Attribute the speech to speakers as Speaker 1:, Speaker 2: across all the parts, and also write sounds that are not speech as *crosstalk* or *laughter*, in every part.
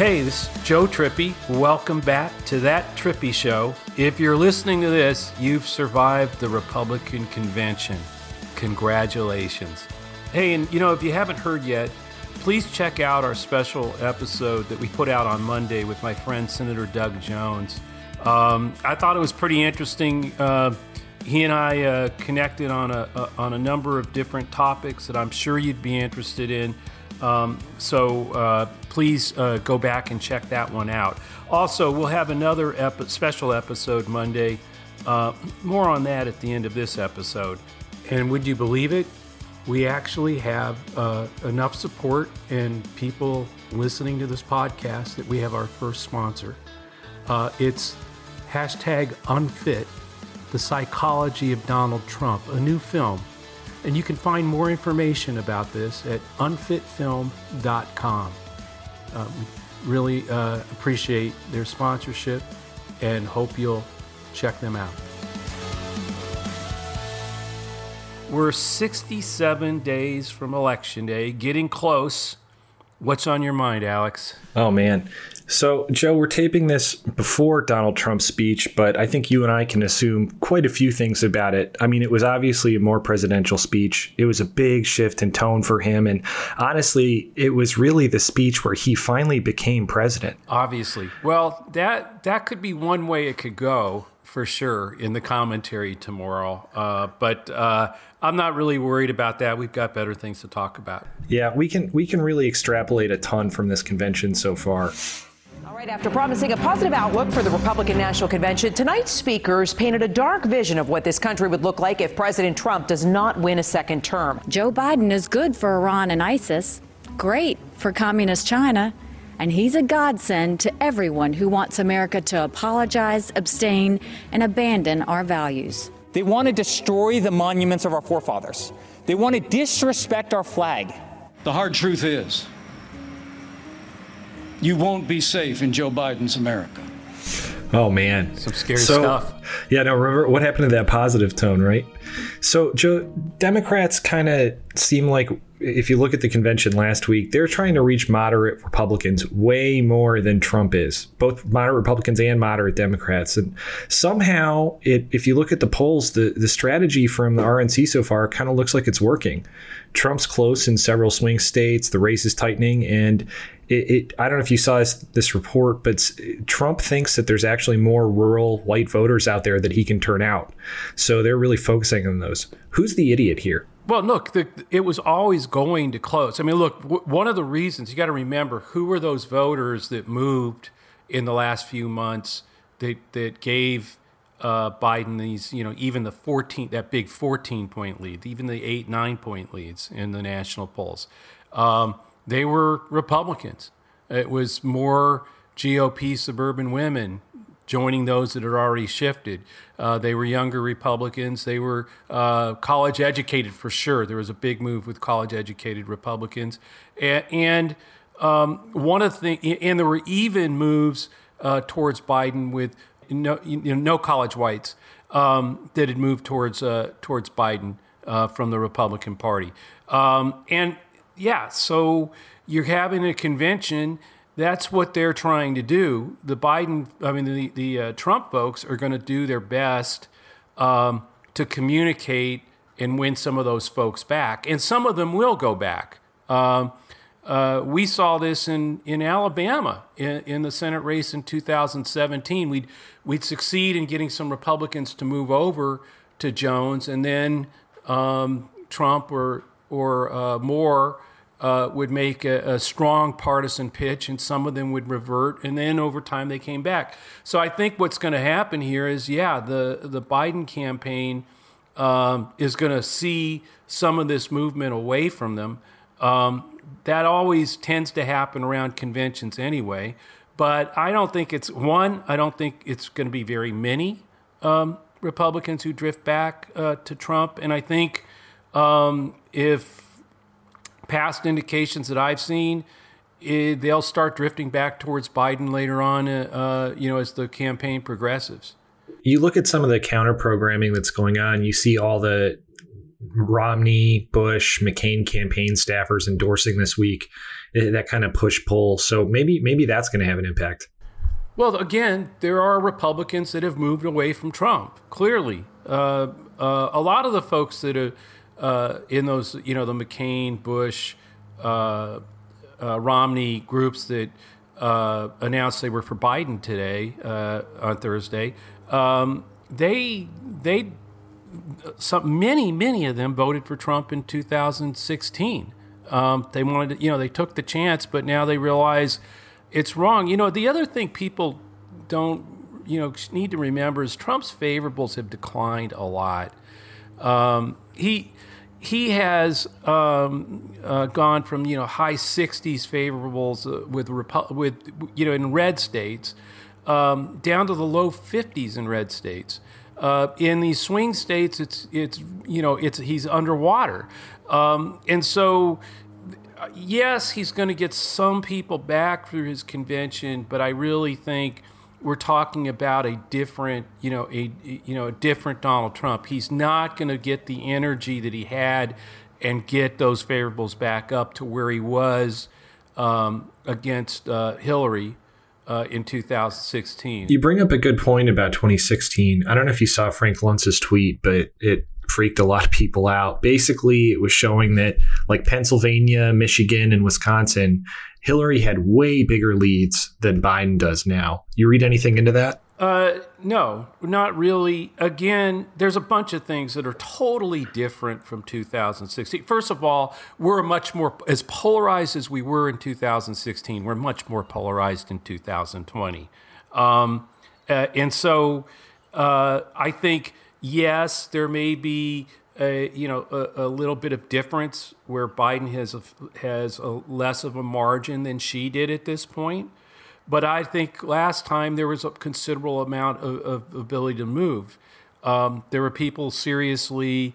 Speaker 1: Hey, this is Joe Trippi. Welcome back to That Trippi Show. If you're listening to this, you've survived the Republican convention. Congratulations. Hey, and you know, if you haven't heard yet, please check out our special episode that we put out on Monday with my friend Senator Doug Jones. Um, I thought it was pretty interesting. Uh, he and I uh, connected on a, a, on a number of different topics that I'm sure you'd be interested in. Um, so uh, please uh, go back and check that one out. Also, we'll have another special episode Monday. Uh, more on that at the end of this episode. And would you believe it? We actually have uh, enough support and people listening to this podcast that we have our first sponsor. Uh, it's hashtag unfit, the psychology of Donald Trump, a new film and you can find more information about this at unfitfilm.com. We really uh, appreciate their sponsorship and hope you'll check them out. We're 67 days from Election Day, getting close. What's on your mind, Alex?
Speaker 2: Oh, man. So, Joe, we're taping this before Donald Trump's speech, but I think you and I can assume quite a few things about it. I mean, it was obviously a more presidential speech. It was a big shift in tone for him. And honestly, it was really the speech where he finally became president.
Speaker 1: Obviously. Well, that, that could be one way it could go for sure in the commentary tomorrow. Uh, but uh, I'm not really worried about that. We've got better things to talk about.
Speaker 2: Yeah, we can we can really extrapolate a ton from this convention so far.
Speaker 3: All right, after promising a positive outlook for the Republican National Convention, tonight's speakers painted a dark vision of what this country would look like if President Trump does not win a second term.
Speaker 4: Joe Biden is good for Iran and ISIS, great for communist China, and he's a godsend to everyone who wants America to apologize, abstain, and abandon our values.
Speaker 5: They want to destroy the monuments of our forefathers. They want to disrespect our flag.
Speaker 6: The hard truth is, you won't be safe in Joe Biden's America.
Speaker 2: Oh man,
Speaker 1: some scary so, stuff.
Speaker 2: Yeah, no. Remember what happened to that positive tone, right? So, Joe, Democrats kind of seem like, if you look at the convention last week, they're trying to reach moderate Republicans way more than Trump is, both moderate Republicans and moderate Democrats. And somehow, it, if you look at the polls, the the strategy from the RNC so far kind of looks like it's working. Trump's close in several swing states. The race is tightening, and it, it, I don't know if you saw this, this report, but Trump thinks that there's actually more rural white voters out there that he can turn out. So they're really focusing on those. Who's the idiot here?
Speaker 1: Well, look, the, it was always going to close. I mean, look, w- one of the reasons you got to remember who were those voters that moved in the last few months that that gave uh, Biden these, you know, even the 14, that big 14 point lead, even the eight, nine point leads in the national polls. Um, they were Republicans. It was more GOP suburban women joining those that had already shifted. Uh, they were younger Republicans. They were uh, college educated for sure. There was a big move with college educated Republicans, and, and um, one of the and there were even moves uh, towards Biden with no, you know, no college whites um, that had moved towards uh, towards Biden uh, from the Republican Party, um, and yeah, so you're having a convention. That's what they're trying to do. The Biden, I mean, the, the uh, Trump folks are going to do their best um, to communicate and win some of those folks back. And some of them will go back. Um, uh, we saw this in, in Alabama in, in, the Senate race in 2017. We'd, we'd succeed in getting some Republicans to move over to Jones, and then um, Trump or, or uh, Moore uh, would make a, a, strong partisan pitch, and some of them would revert, and then over time they came back. So I think what's going to happen here is, yeah, the the Biden campaign um, is going to see some of this movement away from them. Um, that always tends to happen around conventions anyway. But I don't think it's one. I don't think it's going to be very many um, Republicans who drift back uh, to Trump, and I think um, if past indications that I've seen, it, they'll start drifting back towards Biden later on, uh, you know, as the campaign progresses.
Speaker 2: You look at some of the counter programming that's going on, you see all the Romney, Bush, McCain campaign staffers endorsing this week. eh, that kind of push pull. So maybe maybe that's going to have an impact.
Speaker 1: Well, again, there are Republicans that have moved away from Trump. Clearly, uh, uh, a lot of the folks that are uh, in those, you know, the McCain, Bush, uh, uh, Romney groups that uh, announced they were for Biden today on Thursday, um, they they some many many of them voted for Trump in 2016. Um, they wanted to, you know, they took the chance, but now they realize it's wrong. You know, the other thing people don't, you know, need to remember is Trump's favorables have declined a lot. Um, he he has um, uh, gone from you know high 60s favorables uh, with Repu- with you know in red states um, down to the low 50s in red states. Uh, in these swing states, it's it's you know it's he's underwater, um, and so yes, he's going to get some people back through his convention, but I really think we're talking about a different, you know, a you know, a different Donald Trump. He's not going to get the energy that he had and get those favorables back up to where he was um, against uh, Hillary. Uh, in 2016.
Speaker 2: You bring up a good point about 2016. I don't know if you saw Frank Luntz's tweet, but it freaked a lot of people out. Basically, it was showing that like Pennsylvania, Michigan, and Wisconsin, Hillary had way bigger leads than Biden does now. You read anything into that?
Speaker 1: Uh, no, not really. Again, there's a bunch of things that are totally different from 2016. First of all, we're much more as polarized as we were in 2016. We're much more polarized in 2020, um, uh, and so uh, I think yes, there may be a, you know a, a, little bit of difference where Biden has a, has a less of a margin than she did at this point. But I think last time there was a considerable amount of, of ability to move. Um, there were people seriously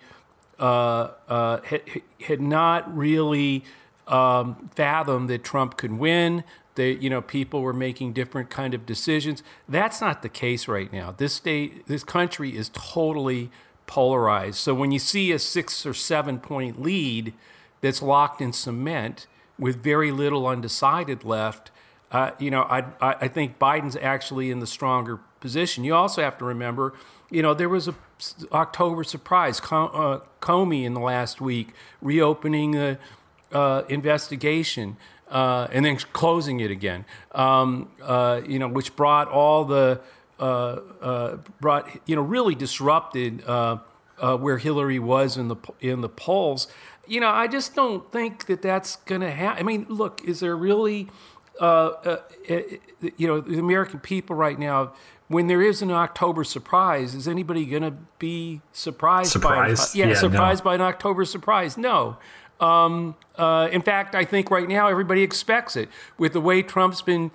Speaker 1: uh, uh, had, had, not really um, fathomed that Trump could win. That you know people were making different kind of decisions. That's not the case right now. This state, this country is totally polarized. So when you see a six or seven point lead that's locked in cement with very little undecided left, uh, you know, I, I think Biden's actually in the stronger position. You also have to remember, you know, there was a October surprise, uh, Comey in the last week reopening the uh, investigation uh, and then closing it again. Um, uh, you know, which brought all the uh, uh brought you know really disrupted uh, uh, where Hillary was in the in the polls. You know, I just don't think that that's going to happen. I mean, look, is there really, you know, the American people right now? when there is an October surprise, is anybody going to be surprised,
Speaker 2: surprised?
Speaker 1: by yeah,
Speaker 2: yeah
Speaker 1: surprised
Speaker 2: no.
Speaker 1: by an October surprise? No. Um, uh, in fact, I think right now everybody expects it with the way Trump's been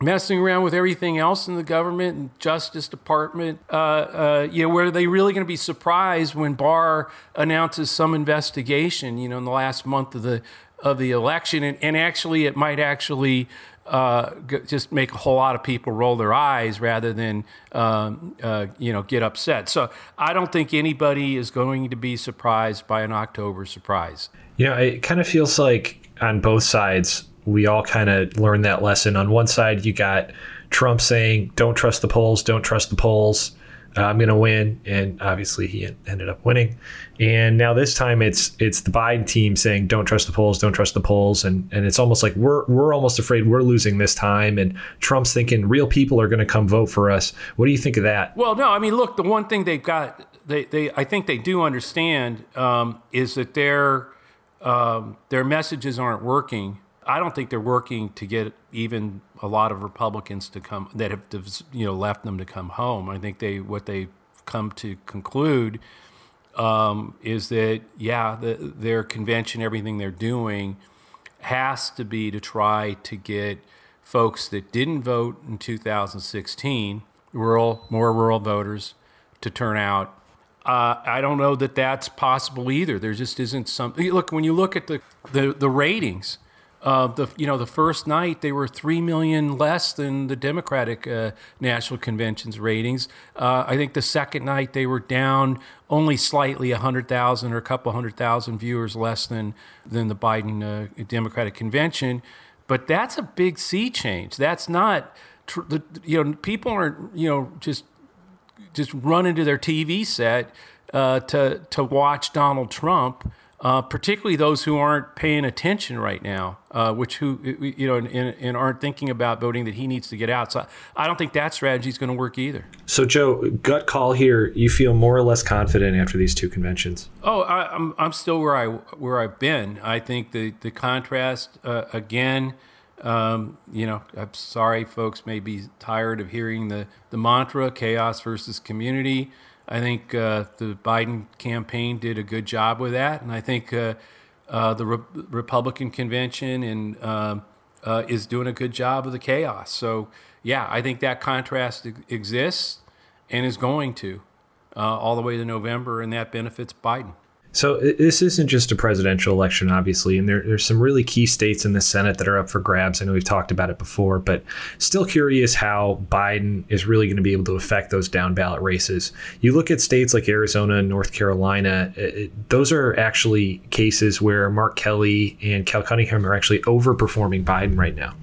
Speaker 1: messing around with everything else in the government and Justice Department. Uh, uh, you know, where are they really going to be surprised when Barr announces some investigation? You know, in the last month of the of the election, and, and actually, it might actually uh, just make a whole lot of people roll their eyes rather than um, uh, you know get upset. So I don't think anybody is going to be surprised by an October surprise.
Speaker 2: You know, it kind of feels like on both sides we all kind of learned that lesson. On one side, you got Trump saying, "Don't trust the polls, don't trust the polls." Uh, I'm going to win, and obviously he ended up winning. And now this time it's it's the Biden team saying, "Don't trust the polls, don't trust the polls," and and it's almost like we're we're almost afraid we're losing this time, and Trump's thinking real people are going to come vote for us. What do you think of that?
Speaker 1: Well, no, I mean, look, the one thing they've got, they they I think they do understand um, is that their um, their messages aren't working I don't think they're working to get even a lot of Republicans to come that have you know left them to come home. I think they what they come to conclude um, is that yeah, the, their convention, everything they're doing, has to be to try to get folks that didn't vote in 2016, rural more rural voters, to turn out. Uh, I don't know that that's possible either. There just isn't something. Look, when you look at the the, the ratings Uh, the you know the first night they were three million less than the Democratic uh, National Convention's ratings. Uh, I think the second night they were down only slightly, a hundred thousand or a couple hundred thousand viewers less than than the Biden uh, Democratic Convention. But that's a big sea change. That's not tr- the, you know people aren't you know just just running to their TV set uh, to to watch Donald Trump uh, particularly those who aren't paying attention right now, uh, which who you know and, and, aren't thinking about voting that he needs to get out. So I don't think that strategy is going to work either.
Speaker 2: So Joe, gut call here. You feel more or less confident after these two conventions?
Speaker 1: Oh, I, am I'm, I'm still where I where I've been. I think the the contrast uh, again. Um, you know, I'm sorry, folks may be tired of hearing the the mantra chaos versus community. I think uh, the Biden campaign did a good job with that, and I think uh, uh, the Re- Republican convention and um, uh, is doing a good job of the chaos. So, yeah, I think that contrast exists and is going to uh, all the way to November, and that benefits Biden.
Speaker 2: So this isn't just a presidential election, obviously, and there, there's some really key states in the Senate that are up for grabs. I know we've talked about it before, but still curious how Biden is really going to be able to affect those down ballot races. You look at states like Arizona and North Carolina; it, those are actually cases where Mark Kelly and Cal Cunningham are actually overperforming Biden right now.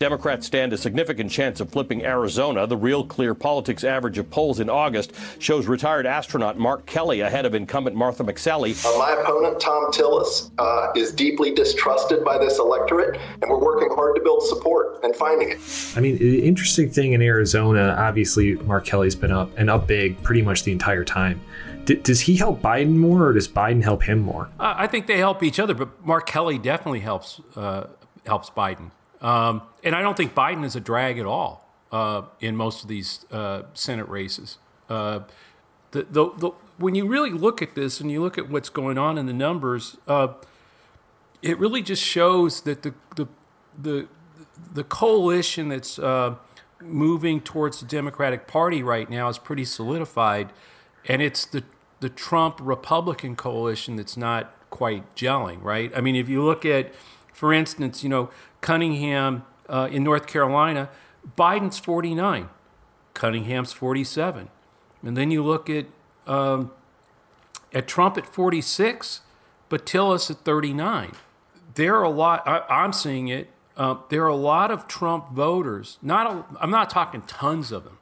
Speaker 7: Democrats stand a significant chance of flipping Arizona. The Real Clear Politics average of polls in August shows retired astronaut Mark Kelly ahead of incumbent Martha McSally.
Speaker 8: Uh, my opponent, Thom Tillis, uh, is deeply distrusted by this electorate, and we're working hard to build support and finding it.
Speaker 2: I mean, the interesting thing in Arizona, obviously, Mark Kelly's been up and up big pretty much the entire time. Does he help Biden more, or does Biden help him more?
Speaker 1: Uh, I think they help each other, but Mark Kelly definitely helps uh, helps Biden. Um, and I don't think Biden is a drag at all uh, in most of these uh, Senate races. Uh, the, the, the, when you really look at this and you look at what's going on in the numbers, uh, it really just shows that the, the, the, the coalition that's uh, moving towards the Democratic Party right now is pretty solidified. And it's the, the Trump Republican coalition that's not quite gelling, right? I mean, if you look at, for instance, you know, Cunningham uh, in North Carolina, Biden's 49, Cunningham's 47. And then you look at um, at Trump at 46, but Tillis at 39. There are a lot. I, am seeing it. Uh, there are a lot of Trump voters. Not a, I'm not talking tons of them,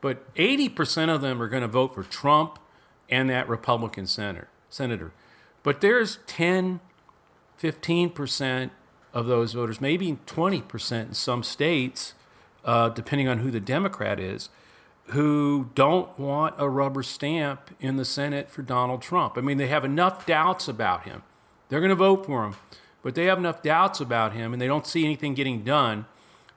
Speaker 1: but 80% of them are going to vote for Trump and that Republican senator. Senator, but there's 10, 15 percent of those voters, maybe 20% in some states, uh, depending on who the Democrat is, who don't want a rubber stamp in the Senate for Donald Trump. I mean, they have enough doubts about him. They're going to vote for him, but they have enough doubts about him and they don't see anything getting done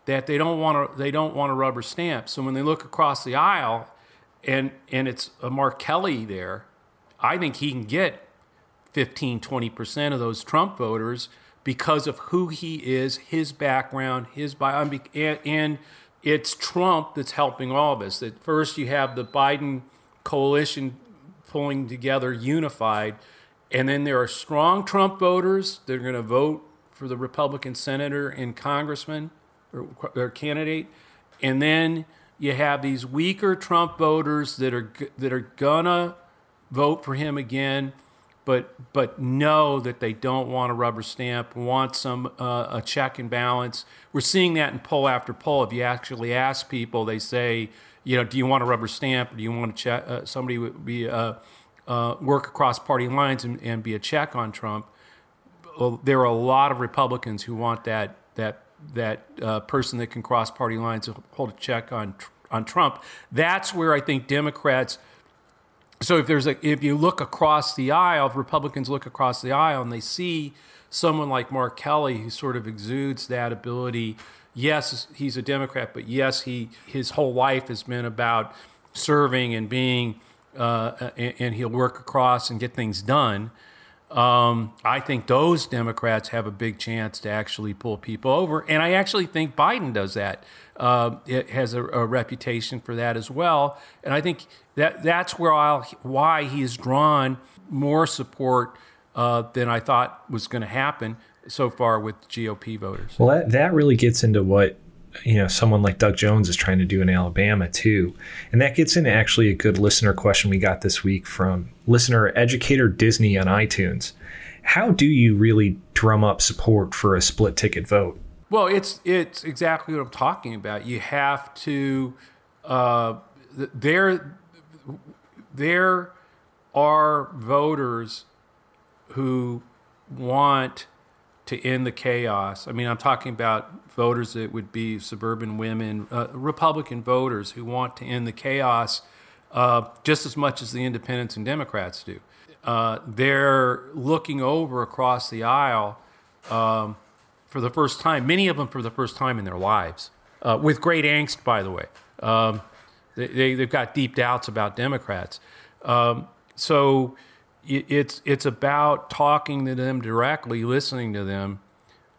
Speaker 1: that they don't want to, they don't want a rubber stamp. So when they look across the aisle and, and it's a Mark Kelly there, I think he can get 15, 20% of those Trump voters because of who he is, his background, his bio, and, and it's Trump that's helping all of us. At first, you have the Biden coalition pulling together, unified, and then there are strong Trump voters that are going to vote for the Republican senator and congressman or, or candidate, and then you have these weaker Trump voters that are that are gonna vote for him again but but know that they don't want a rubber stamp, want some uh, a check and balance. We're seeing that in poll after poll. If you actually ask people, they say, you know, do you want a rubber stamp? Or Do you want to check uh, somebody would be uh, uh, work across party lines and, and, be a check on Trump? Well, there are a lot of Republicans who want that that that uh, person that can cross party lines and hold a check on on Trump. That's where I think Democrats so if there's a, if you look across the aisle, if Republicans look across the aisle and they see someone like Mark Kelly who sort of exudes that ability, yes, he's a Democrat, but yes, he his whole life has been about serving and being, uh, and, and, he'll work across and get things done. Um, I think those Democrats have a big chance to actually pull people over, and I actually think Biden does that. Uh, it has a, a, reputation for that as well, and I think that that's where I'll, why he's drawn more support uh, than I thought was going to happen. so far with GOP voters.
Speaker 2: Well, that, that really gets into what you know someone like Doug Jones is trying to do in Alabama too, and that gets into actually a good listener question we got this week from listener Educator Disney on iTunes. How do you really drum up support for a split ticket vote?
Speaker 1: Well, it's it's exactly what I'm talking about. You have to uh, there there are voters who want to end the chaos. I mean, I'm talking about voters that would be suburban women, uh, Republican voters who want to end the chaos uh, just as much as the independents and Democrats do. Uh, they're looking over across the aisle um, for the first time, many of them for the first time in their lives, uh, with great angst, by the way. Um, they, have got deep doubts about Democrats. Um, so it's it's about talking to them directly, listening to them,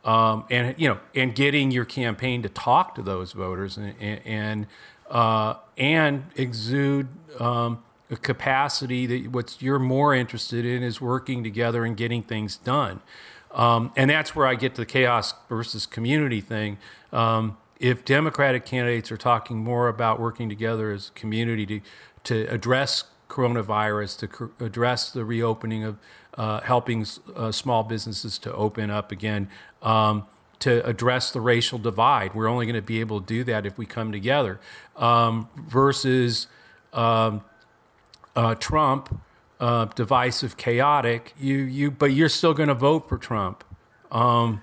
Speaker 1: um, and you know, and getting your campaign to talk to those voters and and uh, and exude um, a capacity that what you're more interested in is working together and getting things done. Um, and that's where I get to the chaos versus community thing. Um, if Democratic candidates are talking more about working together as a community to to address coronavirus, to cr- address the reopening of uh, helping uh, small businesses to open up again, um, to address the racial divide. We're only going to be able to do that if we come together. Um, versus um, uh, Trump, uh, divisive, chaotic. You, you, but you're still going to vote for Trump. Um,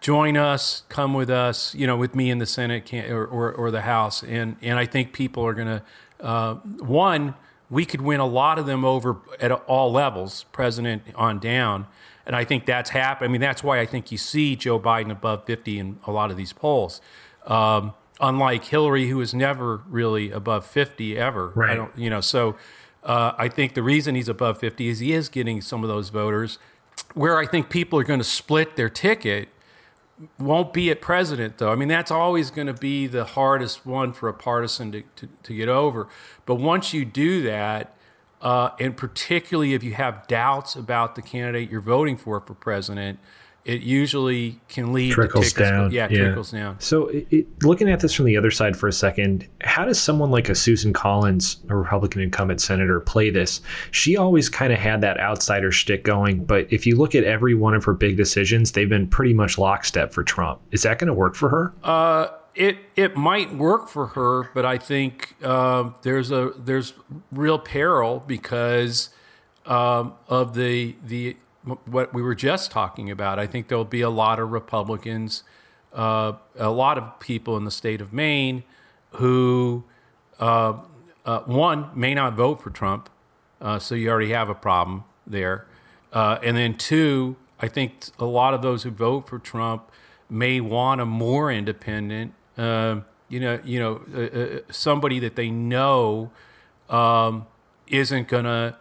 Speaker 1: join us, come with us. You know, with me in the Senate can, or, or, or the House, and and I think people are going to uh, one we could win a lot of them over at all levels, president on down. And I think that's happened. I mean, that's why I think you see Joe Biden above 50 in a lot of these polls. Um, unlike Hillary, who was never really above 50 ever.
Speaker 2: Right.
Speaker 1: I don't, you know, so uh, I think the reason he's above 50 is he is getting some of those voters. Where I think people are going to split their ticket won't be at president, though. I mean, that's always going to be the hardest one for a partisan to, to, to get over. But once you do that, uh, and particularly if you have doubts about the candidate you're voting for for president, it usually can lead
Speaker 2: trickles down.
Speaker 1: Yeah,
Speaker 2: yeah,
Speaker 1: trickles down.
Speaker 2: So, it, it, looking at this from the other side for a second, how does someone like a Susan Collins, a Republican incumbent senator, play this? She always kind of had that outsider shtick going, but if you look at every one of her big decisions, they've been pretty much lockstep for Trump. Is that going to work for her?
Speaker 1: Uh, it it might work for her, but I think uh, there's a there's real peril because um, of the the what we were just talking about. I think there'll be a lot of Republicans, uh, a lot of people in the state of Maine who, uh, uh, one, may not vote for Trump. Uh, so you already have a problem there. Uh, and then two, I think a lot of those who vote for Trump may want a more independent, um, you know, you know, uh, somebody that they know um, isn't going to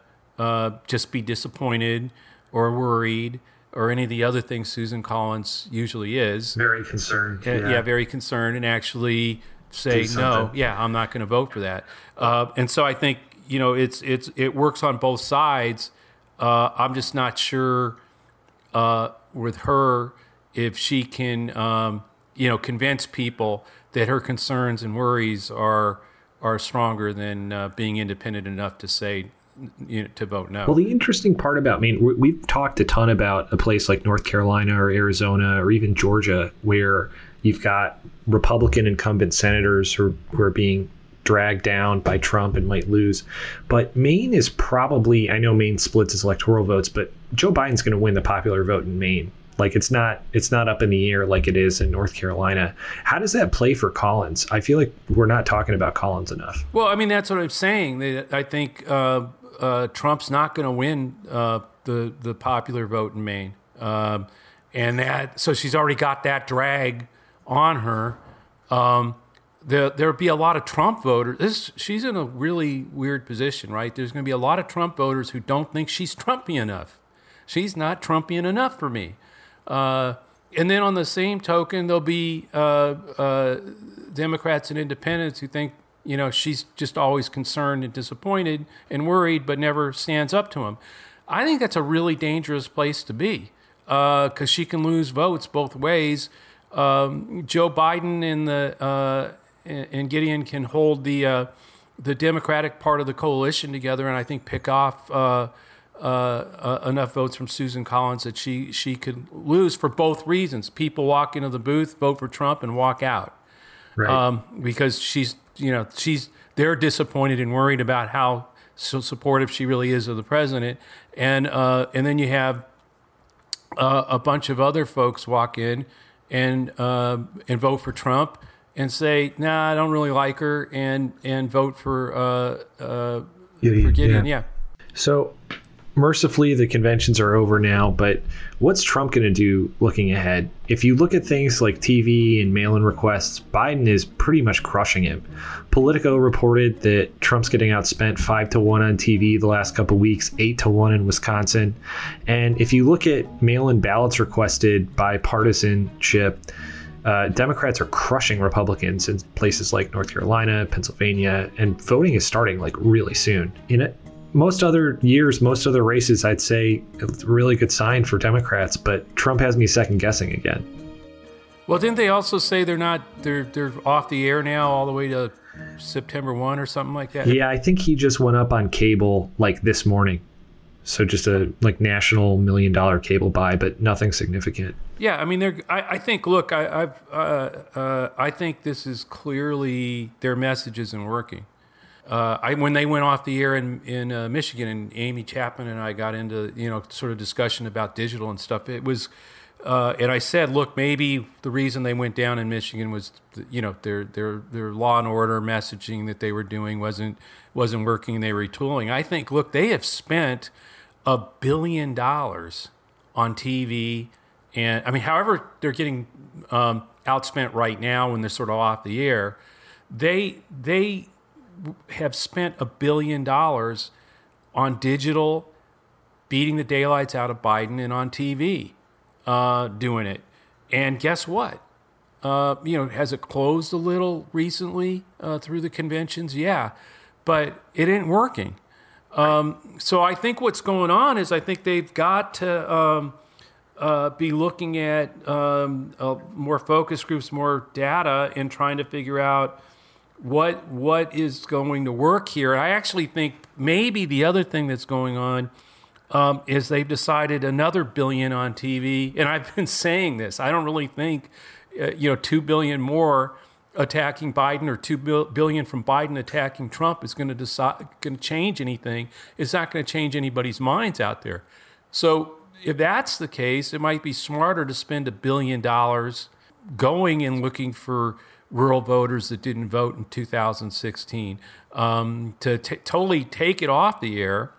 Speaker 1: just be disappointed or worried or any of the other things Susan Collins usually is.
Speaker 2: Very concerned.
Speaker 1: Uh, yeah. yeah. very concerned, and actually say no. Yeah, I'm not going to vote for that. Uh, and so I think you know it's it's it works on both sides. Uh, I'm just not sure uh, with her if she can um, you know convince people that her concerns and worries are are stronger than uh, being independent enough to say you know, to vote no.
Speaker 2: Well, the interesting part about Maine, we've talked a ton about a place like North Carolina or Arizona or even Georgia, where you've got Republican incumbent senators who, who are being dragged down by Trump and might lose. But Maine is probably, I know Maine splits its electoral votes, but Joe Biden's going to win the popular vote in Maine. Like it's not it's not up in the air like it is in North Carolina. How does that play for Collins? I feel like we're not talking about Collins enough.
Speaker 1: Well, I mean that's what I'm saying. I think uh, uh, Trump's not going to win uh, the the popular vote in Maine, um, and that so she's already got that drag on her. Um, there there'll be a lot of Trump voters. This, she's in a really weird position, right? There's going to be a lot of Trump voters who don't think she's Trumpy enough. She's not Trumpian enough for me. Uh, and then on the same token, there'll be uh, uh, Democrats and independents who think you know, she's just always concerned and disappointed and worried, but never stands up to him. I think that's a really dangerous place to be. because uh, she can lose votes both ways. Um, Joe Biden and the uh, and Gideon can hold the uh, the Democratic part of the coalition together, and I think pick off uh, uh, enough votes from Susan Collins that she she could lose for both reasons. People walk into the booth, vote for Trump, and walk out
Speaker 2: right. um,
Speaker 1: because she's you know she's they're disappointed and worried about how so supportive she really is of the president, and uh, and then you have uh, a bunch of other folks walk in and uh, and vote for Trump and say, "Nah, I don't really like her," and and vote for uh, uh, Gideon, for Gideon. Yeah. yeah.
Speaker 2: So mercifully, the conventions are over now, but what's Trump going to do looking ahead? If you look at things like TV and mail in requests, Biden is pretty much crushing him. Politico reported that Trump's getting outspent 5 to 1 on TV the last couple weeks, 8 to 1 in Wisconsin. And if you look at mail in ballots requested by partisanship, uh, Democrats are crushing Republicans in places like North Carolina, Pennsylvania, and voting is starting like really soon. In it, most other years, most other races, I'd say it's a really good sign for Democrats, but Trump has me second guessing again.
Speaker 1: Well, didn't they also say they're not they're they're off the air now all the way to September one or something like that?
Speaker 2: Yeah, I think he just went up on cable like this morning. So just a like national million dollar cable buy, but nothing significant.
Speaker 1: Yeah, I mean, they're. I, I think. Look, I, I've. Uh, uh, I think this is clearly their message isn't working. Uh, I, when they went off the air in in uh, Michigan, and Amy Chapman and I got into you know sort of discussion about digital and stuff. It was, uh, and I said, look, maybe the reason they went down in Michigan was, you know, their their their law and order messaging that they were doing wasn't wasn't working. And they were retooling. I think, look, they have spent a billion dollars on TV, and I mean, however they're getting um, outspent right now when they're sort of off the air, they they have spent a billion dollars on digital, beating the daylights out of Biden, and on TV, uh, doing it. And guess what? Uh, you know, has it closed a little recently uh, through the conventions? Yeah, but it ain't working. Um, so I think what's going on is I think they've got to um, uh, be looking at um, uh, more focus groups, more data, and trying to figure out what what is going to work here. I actually think maybe the other thing that's going on um, is they've decided another billion on TV, and I've been *laughs* saying this. I don't really think uh, you know two billion more attacking Biden or two billion from Biden attacking Trump is going to decide going to change anything. It's not going to change anybody's minds out there. So if that's the case, it might be smarter to spend a billion dollars going and looking for rural voters that didn't vote in 2016 um, to t- totally take it off the air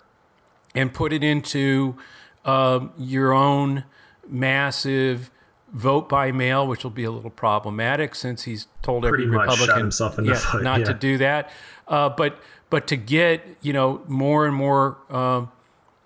Speaker 1: and put it into uh, your own massive vote by mail, which will be a little problematic since he's told
Speaker 2: Pretty
Speaker 1: every Republican
Speaker 2: yeah,
Speaker 1: not
Speaker 2: yeah.
Speaker 1: to do that. Uh, but but to get you know more and more uh,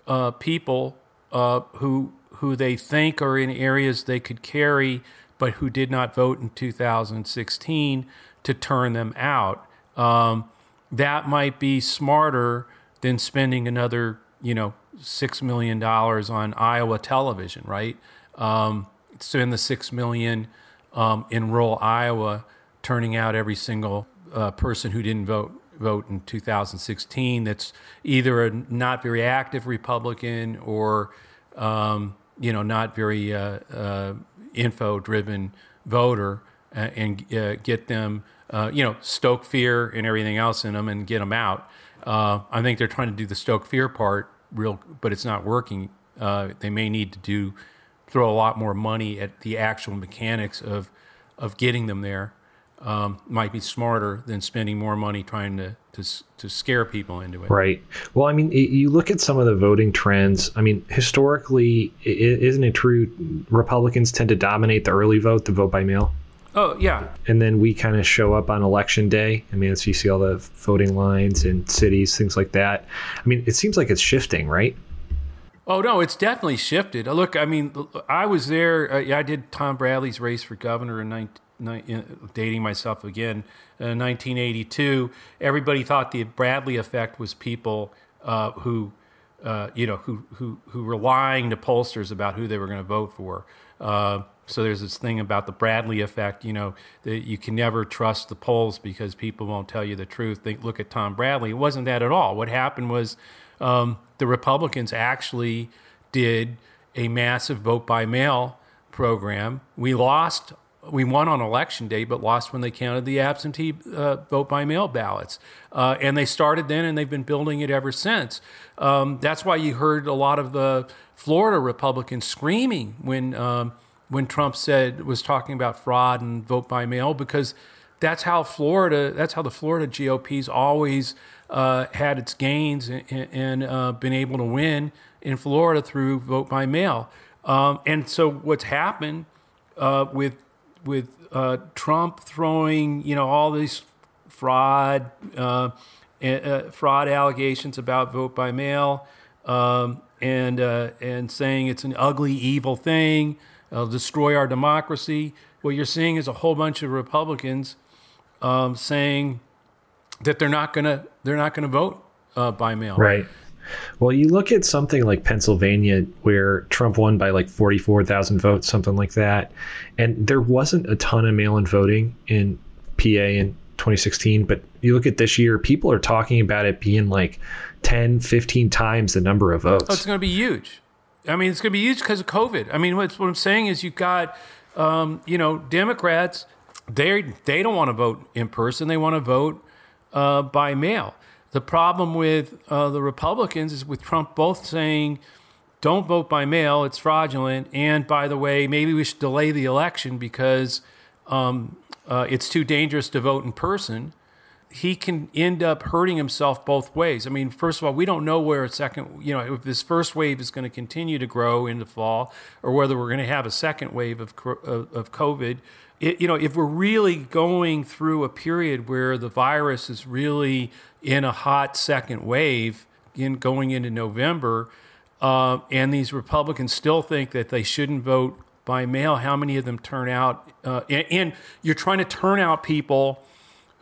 Speaker 1: uh, people uh, who who they think are in areas they could carry but who did not vote in 2016 to turn them out. Um, that might be smarter than spending another, you know, six million dollars on Iowa television, right? Um, spend the six million um, in rural Iowa, turning out every single uh, person who didn't vote vote in 2016. That's either a not very active Republican or um, you know not very uh, uh, info driven voter uh, and uh, get them, uh, you know, stoke fear and everything else in them and get them out. Uh, I think they're trying to do the stoke fear part real, but it's not working. Uh, they may need to do throw a lot more money at the actual mechanics of of getting them there um, might be smarter than spending more money trying to, to to scare people into it.
Speaker 2: Right. Well, I mean, you look at some of the voting trends. I mean, historically, isn't it true Republicans tend to dominate the early vote, the vote by mail?
Speaker 1: Oh yeah.
Speaker 2: And then we kind of show up on election day. I mean, as you see all the voting lines in cities, things like that. I mean, it seems like it's shifting, right?
Speaker 1: Oh no, it's definitely shifted. Look, I mean, I was there. Uh, I did Tom Bradley's race for governor in 19, dating myself again, uh, 1982, everybody thought the Bradley effect was people uh, who uh, you know, who who who were lying to pollsters about who they were going to vote for. Uh, so there's this thing about the Bradley effect, you know, that you can never trust the polls because people won't tell you the truth. They look at Tom Bradley. It wasn't that at all. What happened was um, the Republicans actually did a massive vote by mail program. We lost we won on election day, but lost when they counted the absentee uh, vote by mail ballots. Uh, and they started then, and they've been building it ever since. Um, that's why you heard a lot of the Florida Republicans screaming when um, when Trump said was talking about fraud and vote by mail, because that's how Florida, that's how the Florida GOP's always uh, had its gains and, and uh, been able to win in Florida through vote by mail. Um, and so what's happened uh, with with uh, Trump throwing, you know, all these fraud uh, uh, fraud allegations about vote by mail, um, and uh, and saying it's an ugly, evil thing, it'll destroy our democracy. What you're seeing is a whole bunch of Republicans um, saying that they're not gonna they're not gonna vote uh, by mail.
Speaker 2: Right. Well, you look at something like Pennsylvania, where Trump won by like 44,000 votes, something like that. And there wasn't a ton of mail in voting in PA in 2016. But you look at this year, people are talking about it being like 10, 15 times the number of votes.
Speaker 1: Oh, it's going to be huge. I mean, it's going to be huge because of COVID. I mean, what, what I'm saying is you've got, um, you know, Democrats, they they don't want to vote in person. They want to vote uh, by mail. The problem with uh, the Republicans is with Trump both saying, don't vote by mail, it's fraudulent. And by the way, maybe we should delay the election because um, uh, it's too dangerous to vote in person. He can end up hurting himself both ways. I mean, first of all, we don't know where a second, you know, if this first wave is going to continue to grow in the fall or whether we're going to have a second wave of, of, of COVID. It, you know, if we're really going through a period where the virus is really in a hot second wave in going into November, uh, and these Republicans still think that they shouldn't vote by mail. How many of them turn out? Uh, and, and, you're trying to turn out people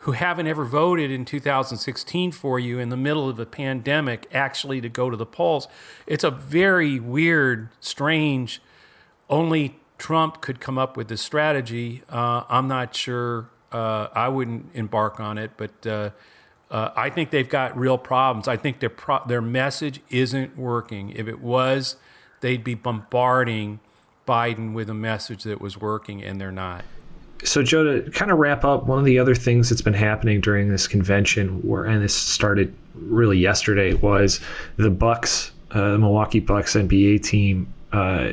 Speaker 1: who haven't ever voted in 2016 for you in the middle of a pandemic actually to go to the polls. It's a very weird, strange. Only Trump could come up with this strategy. Uh, I'm not sure. Uh, I wouldn't embark on it, but uh, uh, I think they've got real problems. I think their pro- their message isn't working. If it was, they'd be bombarding Biden with a message that was working, and they're not.
Speaker 2: So, Joe, to kind of wrap up, one of the other things that's been happening during this convention, where and this started really yesterday, was the Bucks, uh, the Milwaukee Bucks NBA team. Uh,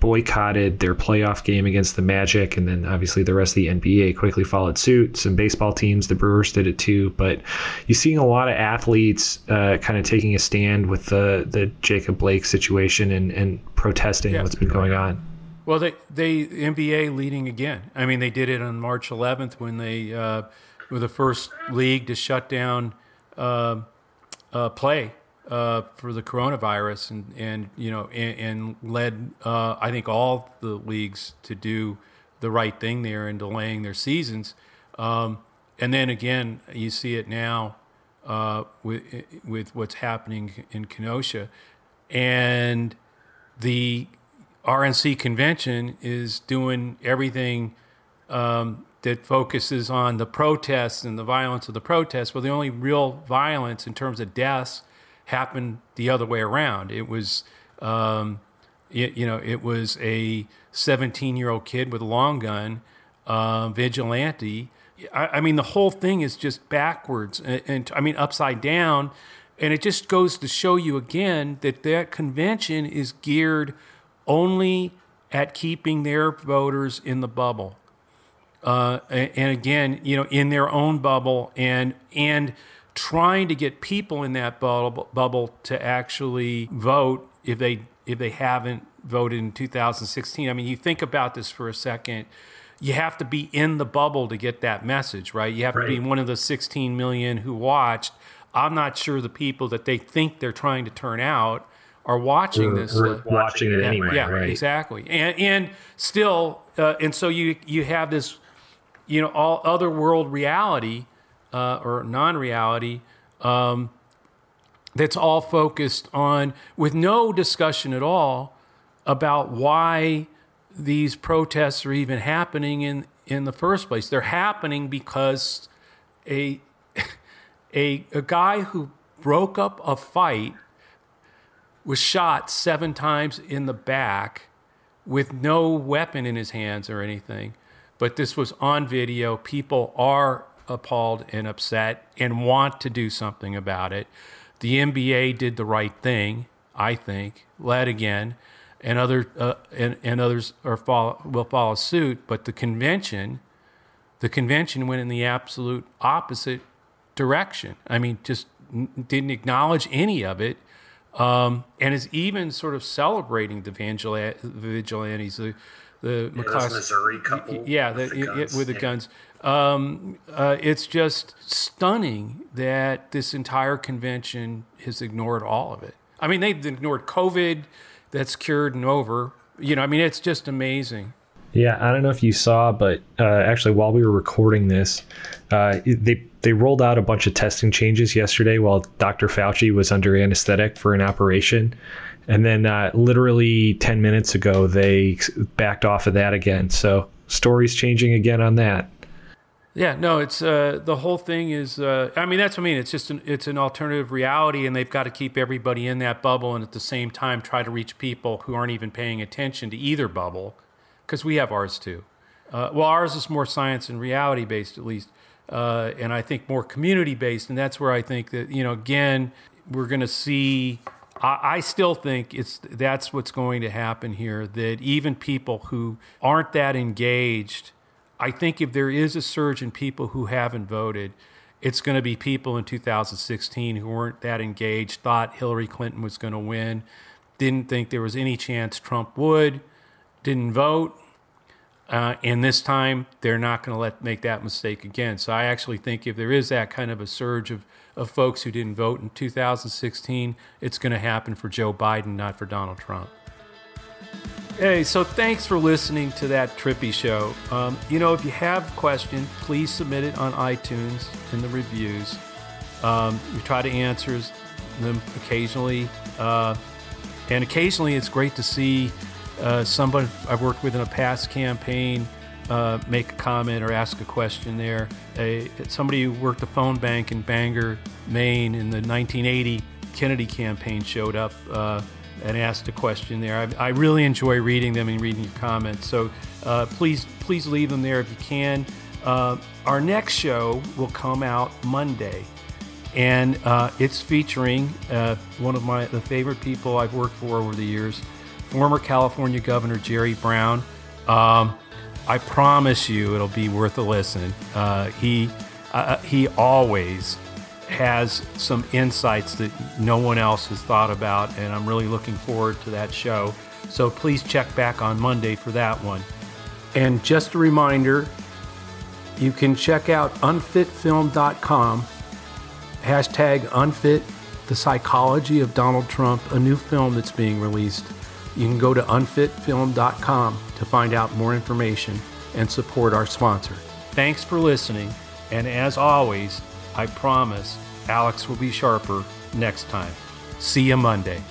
Speaker 2: boycotted their playoff game against the Magic, and then obviously the rest of the NBA quickly followed suit. Some baseball teams, the Brewers did it too. But you're seeing a lot of athletes uh, kind of taking a stand with the the Jacob Blake situation and and protesting yeah. what's been going on.
Speaker 1: Well, they they NBA leading again. I mean, they did it on March 11th when they uh, were the first league to shut down uh, uh play uh, for the coronavirus, and and you know, and, and led uh, I think all the leagues to do the right thing there in delaying their seasons. Um, and then again, you see it now uh, with with what's happening in Kenosha, and the RNC convention is doing everything um, that focuses on the protests and the violence of the protests. Well, the only real violence in terms of deaths happened the other way around. It was, um, it, you know, it was a 17 year old kid with a long gun, uh, vigilante. I, I, mean, the whole thing is just backwards and, and I mean, upside down. And it just goes to show you again that that convention is geared only at keeping their voters in the bubble. Uh, and, and again, you know, in their own bubble and, and, trying to get people in that bubble, bubble to actually vote if they if they haven't voted in 2016. I mean, you think about this for a second. You have to be in the bubble to get that message, right? You have right. to be one of the 16 million who watched. I'm not sure the people that they think they're trying to turn out are watching this.
Speaker 2: Or uh, watching it anyway.
Speaker 1: Yeah,
Speaker 2: right.
Speaker 1: exactly. And and still, uh, and so you you have this, you know, all other world reality uh, or non reality um, that's all focused on, with no discussion at all about why these protests are even happening in, in the first place. They're happening because a, *laughs* a, a guy who broke up a fight was shot seven times in the back with no weapon in his hands or anything. But this was on video. People are appalled and upset and want to do something about it. The NBA did the right thing, I think, led again, and other uh, and, and others are follow, will follow suit. But the convention, the convention went in the absolute opposite direction. I mean, just didn't acknowledge any of it um, and is even sort of celebrating the vigilantes, the the
Speaker 2: yeah, Missouri couple,
Speaker 1: yeah, the, with the guns. It, with the yeah. guns. Um, uh, it's just stunning that this entire convention has ignored all of it. I mean, they've ignored COVID, that's cured and over. You know, I mean, it's just amazing.
Speaker 2: Yeah, I don't know if you saw, but uh, actually, while we were recording this, uh, they they rolled out a bunch of testing changes yesterday while Dr. Fauci was under anesthetic for an operation, and then uh, literally ten minutes ago they backed off of that again. So stories changing again on that.
Speaker 1: Yeah, no, it's uh, the whole thing is. Uh, I mean, that's what I mean. It's just an, it's an alternative reality, and they've got to keep everybody in that bubble, and at the same time try to reach people who aren't even paying attention to either bubble, because we have ours too. Uh, well, ours is more science and reality based, at least, uh, and I think more community based, and that's where I think that you know, again, we're going to see. I, I still think it's that's what's going to happen here. That even people who aren't that engaged I think if there is a surge in people who haven't voted, it's going to be people in 2016 who weren't that engaged, thought Hillary Clinton was going to win, didn't think there was any chance Trump would, didn't vote. Uh, and this time, they're not going to let make that mistake again. So I actually think if there is that kind of a surge of, of folks who didn't vote in 2016, it's going to happen for Joe Biden, not for Donald Trump. Hey, so thanks for listening to that Trippi show. Um, you know, if you have a question, please submit it on iTunes in the reviews. Um, we try to answer them occasionally. Uh, and occasionally it's great to see uh, somebody I've worked with in a past campaign uh, make a comment or ask a question there. A, somebody who worked a phone bank in Bangor, Maine in the 1980 Kennedy campaign showed up uh, and asked a question there. I, I, really enjoy reading them and reading your comments. So uh, please, please leave them there if you can. Uh, our next show will come out Monday, and uh, it's featuring one of my the favorite people I've worked for over the years, former California Governor Jerry Brown. Um, I promise you, it'll be worth a listen. Uh, he uh, he always has some insights that no one else has thought about, and I'm really looking forward to that show. So please check back on Monday for that one. And just a reminder you can check out unfitfilm.com, hashtag unfit, the psychology of Donald Trump, a new film that's being released. You can go to unfitfilm.com to find out more information and support our sponsor. Thanks for listening, and as always, I promise Alex will be sharper next time. See you Monday.